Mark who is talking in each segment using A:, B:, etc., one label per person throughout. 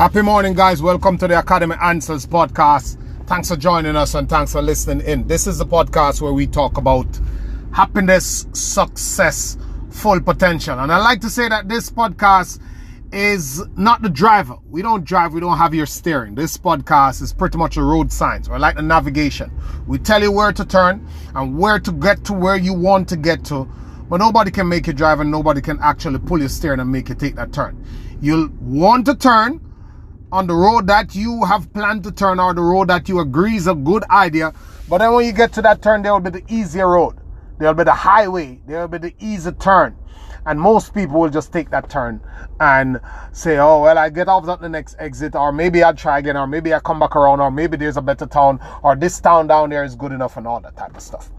A: Happy morning, guys. Welcome to the Academy Answers podcast. Thanks for joining us and thanks for listening in. This is the podcast where we talk about happiness, success, full potential. And I like to say that this podcast is not the driver. We don't drive, we don't have your steering. This podcast is pretty much a road signs or like the navigation. We tell you where to turn and where to get to where you want to get to, but nobody can make you drive and nobody can actually pull your steering and make you take that turn. You'll want to turn on the road that you have planned to turn or the road that you agree is a good idea. But then when you get to that turn, there will be the easier road. There will be the highway. There will be the easy turn. And most people will just take that turn and say, oh, well, I get off at the next exit, or maybe I'll try again, or maybe I come back around, or maybe there's a better town, or this town down there is good enough, and all that type of stuff.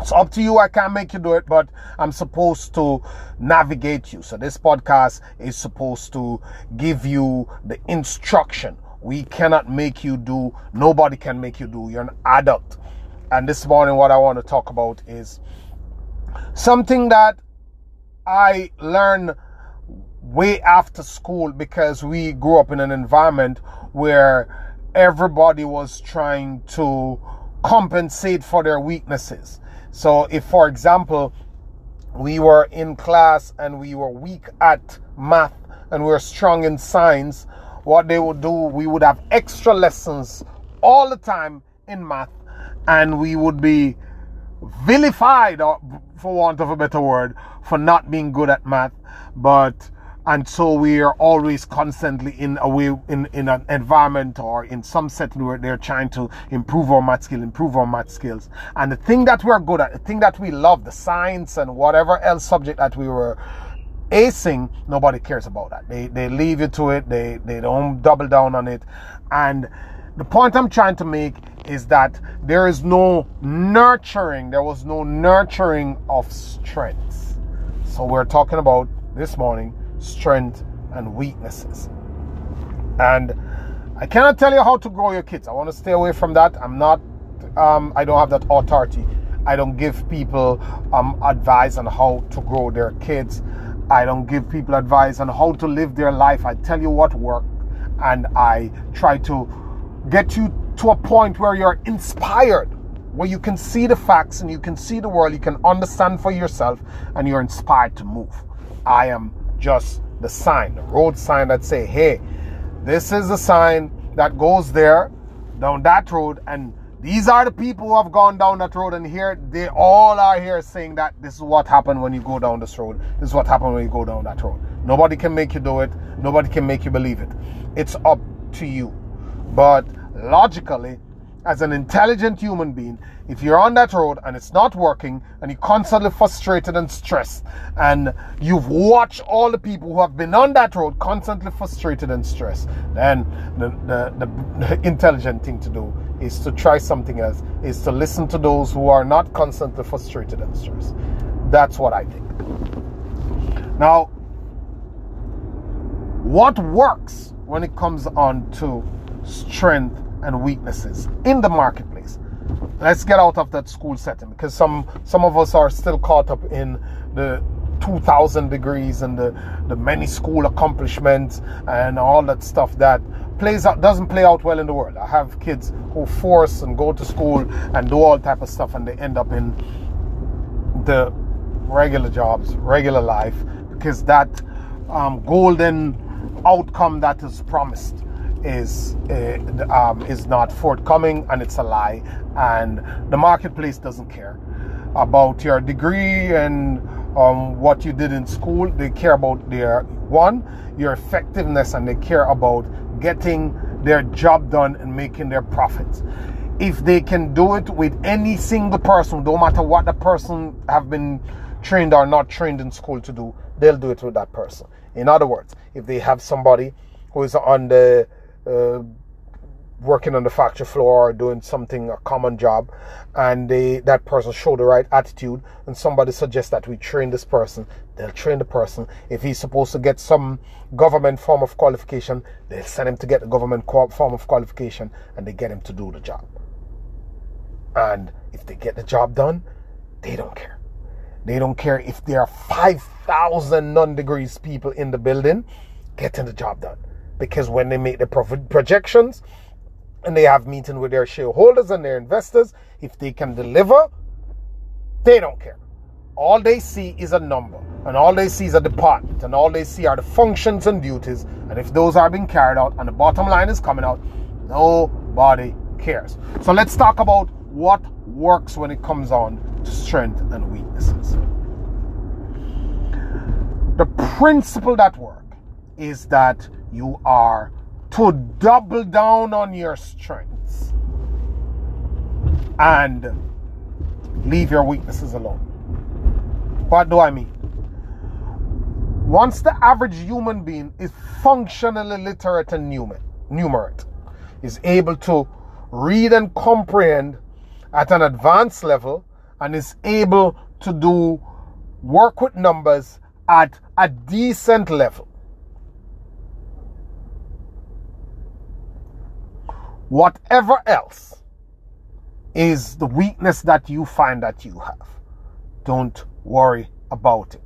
A: It's up to you. I can't make you do it, but I'm supposed to navigate you. So this podcast is supposed to give you the instruction. We cannot make you do, nobody can make you do. You're an adult. And this morning, what I want to talk about is something that I learned way after school because we grew up in an environment where everybody was trying to compensate for their weaknesses. So, if for example, we were in class and we were weak at math and we were strong in science, what they would do, we would have extra lessons all the time in math and we would be vilified, or for want of a better word, for not being good at math. But and so we are always constantly in a way in, in an environment or in some setting where they're trying to improve our math skill, improve our math skills. And the thing that we're good at, the thing that we love, the science and whatever else subject that we were acing, nobody cares about that. They they leave you to it, they they don't double down on it. And the point I'm trying to make is that there is no nurturing, there was no nurturing of strengths. So we're talking about this morning strength and weaknesses. And I cannot tell you how to grow your kids. I want to stay away from that. I'm not um, I don't have that authority. I don't give people um, advice on how to grow their kids. I don't give people advice on how to live their life. I tell you what worked and I try to get you to a point where you're inspired, where you can see the facts and you can see the world, you can understand for yourself, and you're inspired to move. I am just the sign, the road sign that say, hey, this is the sign that goes there down that road, and these are the people who have gone down that road, and here they all are here saying that this is what happened when you go down this road. This is what happened when you go down that road. Nobody can make you do it. Nobody can make you believe it. It's up to you. But logically, as an intelligent human being, if you're on that road and it's not working and you're constantly frustrated and stressed, and you've watched all the people who have been on that road constantly frustrated and stressed, then the, the, the, intelligent thing to do is to try something else, is to listen to those who are not constantly frustrated and stressed. That's what I think. Now, what works when it comes on to strength and weaknesses in the marketplace. Let's get out of that school setting because some some of us are still caught up in the 2000 degrees and the, the many school accomplishments and all that stuff that plays out doesn't play out well in the world. I have kids who force and go to school and do all type of stuff and they end up in the regular jobs, regular life because that um, golden outcome that is promised is uh, um, is not forthcoming and it's a lie. And the marketplace doesn't care about your degree and um, what you did in school. They care about their one your effectiveness and they care about getting their job done and making their profits. If they can do it with any single person no matter what the person have been trained or not trained in school to do they'll do it with that person. In other words if they have somebody who is on the uh, working on the factory floor or doing something a common job and they that person show the right attitude and somebody suggests that we train this person. They'll train the person. If he's supposed to get some government form of qualification they'll send him to get the government form of qualification and they get him to do the job. And if they get the job done they don't care. They don't care if there are 5000 non-degrees people in the building getting the job done because when they make the profit projections and they have meeting with their shareholders and their investors, if they can deliver, they don't care. All they see is a number, and all they see is a department, and all they see are the functions and duties. And if those are being carried out and the bottom line is coming out, nobody cares. So let's talk about what works when it comes on to strength and weaknesses. The principle that works is that you are to double down on your strengths and leave your weaknesses alone. What do I mean? Once the average human being is functionally literate and numerate, is able to read and comprehend at an advanced level, and is able to do work with numbers at a decent level, Whatever else is the weakness that you find that you have, don't worry about it.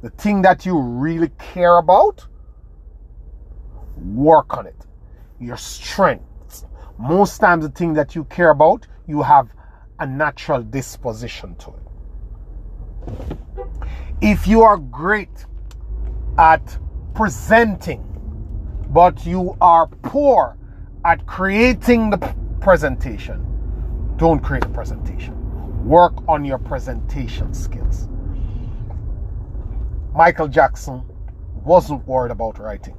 A: The thing that you really care about, work on it. Your strengths. Most times, the thing that you care about, you have a natural disposition to it. If you are great at presenting, but you are poor at creating the presentation, don't create a presentation. Work on your presentation skills. Michael Jackson wasn't worried about writing.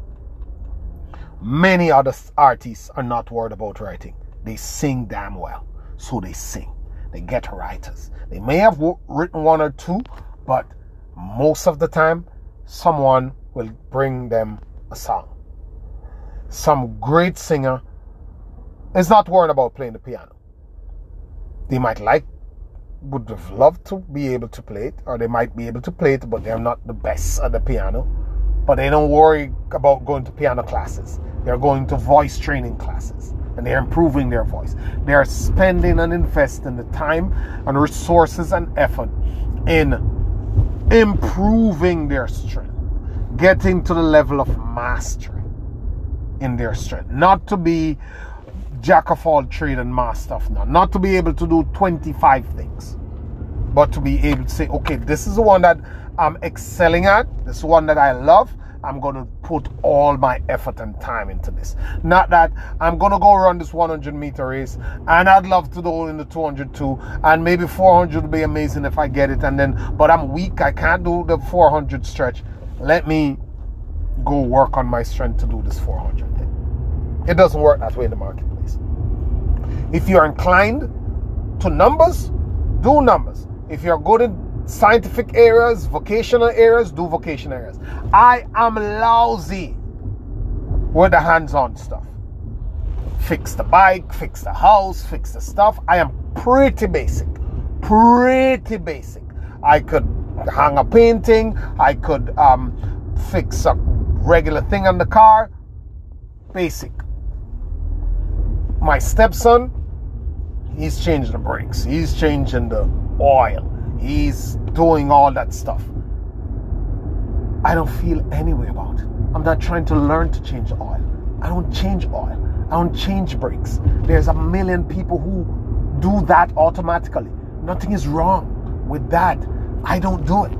A: Many other artists are not worried about writing. They sing damn well. So they sing. They get writers. They may have written one or two, but most of the time, someone will bring them a song. Some great singer is not worrying about playing the piano. They might like, would have loved to be able to play it, or they might be able to play it, but they're not the best at the piano. But they don't worry about going to piano classes. They're going to voice training classes and they're improving their voice. They're spending and investing the time and resources and effort in improving their strength, getting to the level of mastery in their strength. Not to be jack of all trade and master of none. Not to be able to do 25 things, but to be able to say, okay, this is the one that I'm excelling at, this one that I love. I'm going to put all my effort and time into this. Not that I'm going to go run this 100 meter race and I'd love to do in the 200 too. And maybe 400 would be amazing if I get it. And then, but I'm weak. I can't do the 400 stretch. Let me go work on my strength to do this 400 thing. It doesn't work that way in the market. If you're inclined to numbers, do numbers. If you're good in scientific areas, vocational areas, do vocational areas. I am lousy with the hands on stuff. Fix the bike, fix the house, fix the stuff. I am pretty basic. Pretty basic. I could hang a painting, I could um, fix a regular thing on the car. Basic my stepson, he's changing the brakes, he's changing the oil, he's doing all that stuff. I don't feel any way about it. I'm not trying to learn to change oil. I don't change oil. I don't change brakes. There's a million people who do that automatically. Nothing is wrong with that. I don't do it.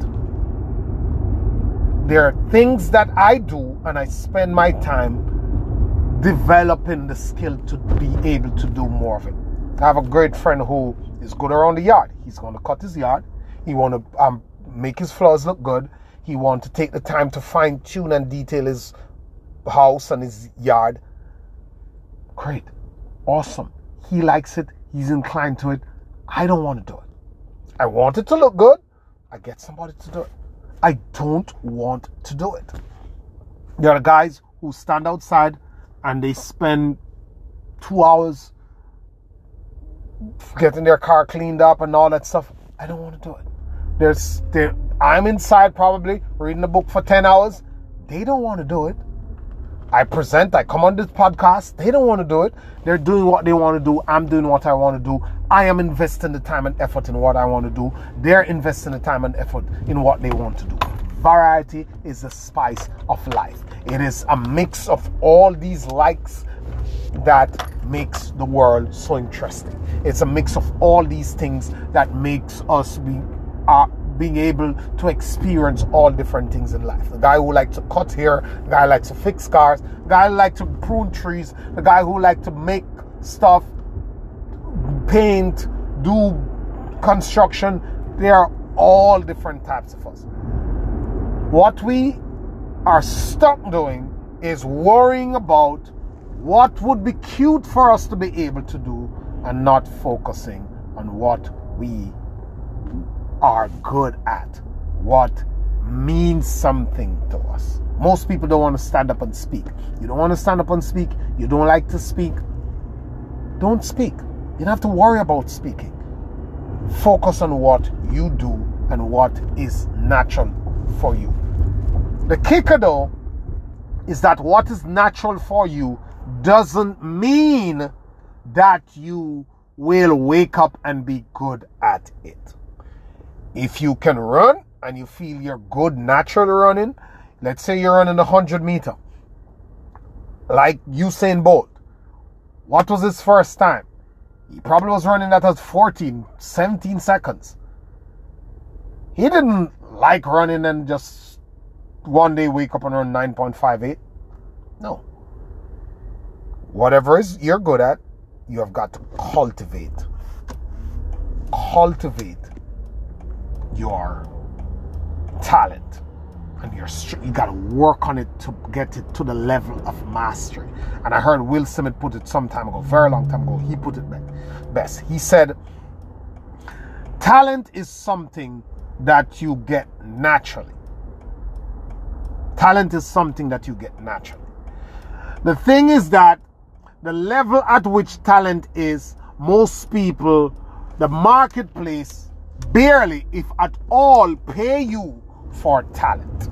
A: There are things that I do and I spend my time developing the skill to be able to do more of it. I have a great friend who is good around the yard. He's going to cut his yard. He want to um, make his floors look good. He want to take the time to fine tune and detail his house and his yard. Great, awesome. He likes it. He's inclined to it. I don't want to do it. I want it to look good. I get somebody to do it. I don't want to do it. There are guys who stand outside and they spend two hours getting their car cleaned up and all that stuff. I don't want to do it. There's there I'm inside probably reading a book for 10 hours. They don't want to do it. I present, I come on this podcast. They don't want to do it. They're doing what they want to do. I'm doing what I want to do. I am investing the time and effort in what I want to do. They're investing the time and effort in what they want to do. variety is the spice of life. It is a mix of all these likes that makes the world so interesting. It's a mix of all these things that makes us be uh, being able to experience all different things in life. The guy who likes to cut hair, the guy who likes to fix cars, the guy who likes to prune trees, the guy who likes to make stuff, paint, do construction. They are all different types of us. What we are stuck doing is worrying about what would be cute for us to be able to do and not focusing on what we are good at, what means something to us. Most people don't want to stand up and speak. You don't want to stand up and speak. You don't like to speak. Don't speak. You don't have to worry about speaking. Focus on what you do and what is natural for you. The kicker, though, is that what is natural for you doesn't mean that you will wake up and be good at it. If you can run and you feel you're good naturally running, let's say you're running a 100 meter, like Usain Bolt. What was his first time? He probably was running that at 14, 17 seconds. He didn't like running and just one day wake up and run 9.58. No. Whatever is you're good at, you have got to cultivate. Cultivate your talent and your you got to work on it to get it to the level of mastery. And I heard Will Smith put it some time ago, very long time ago. He put it best. He said, "Talent is something that you get naturally. Talent is something that you get naturally. The thing is that the level at which talent is, most people, the marketplace, barely, if at all, pay you for talent.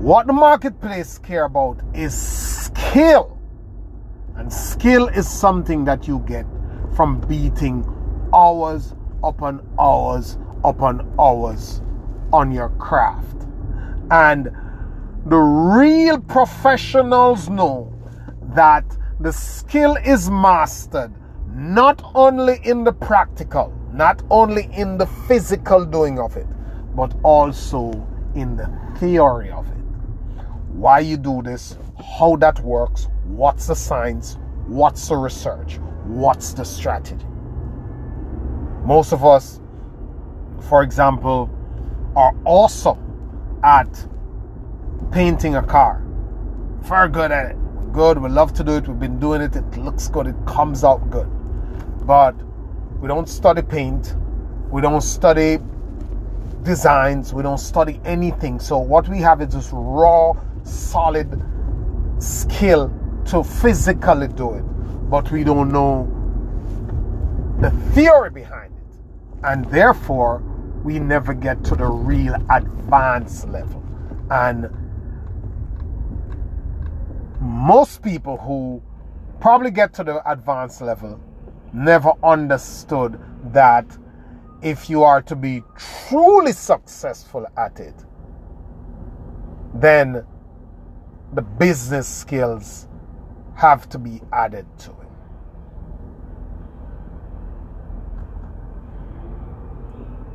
A: What the marketplace care about is skill. And skill is something that you get from beating hours upon hours upon hours on your craft. And the real professionals know that the skill is mastered not only in the practical, not only in the physical doing of it, but also in the theory of it. Why you do this, how that works, what's the science, what's the research, what's the strategy. Most of us, for example, are awesome at painting a car. Very good at it. Good. We love to do it. We've been doing it. It looks good. It comes out good. But we don't study paint. We don't study designs. We don't study anything. So what we have is this raw, solid skill to physically do it. But we don't know the theory behind it. And therefore, we never get to the real advanced level. And most people who probably get to the advanced level never understood that if you are to be truly successful at it, then the business skills have to be added to it.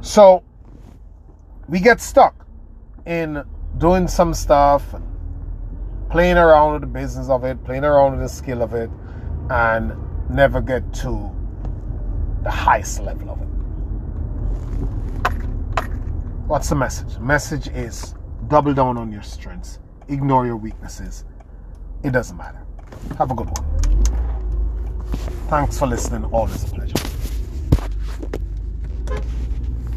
A: So we get stuck in doing some stuff playing around with the business of it, playing around with the skill of it, and never get to the highest level of it. What's the message? The message is double down on your strengths, ignore your weaknesses. It doesn't matter. Have a good one. Thanks for listening. Always a pleasure.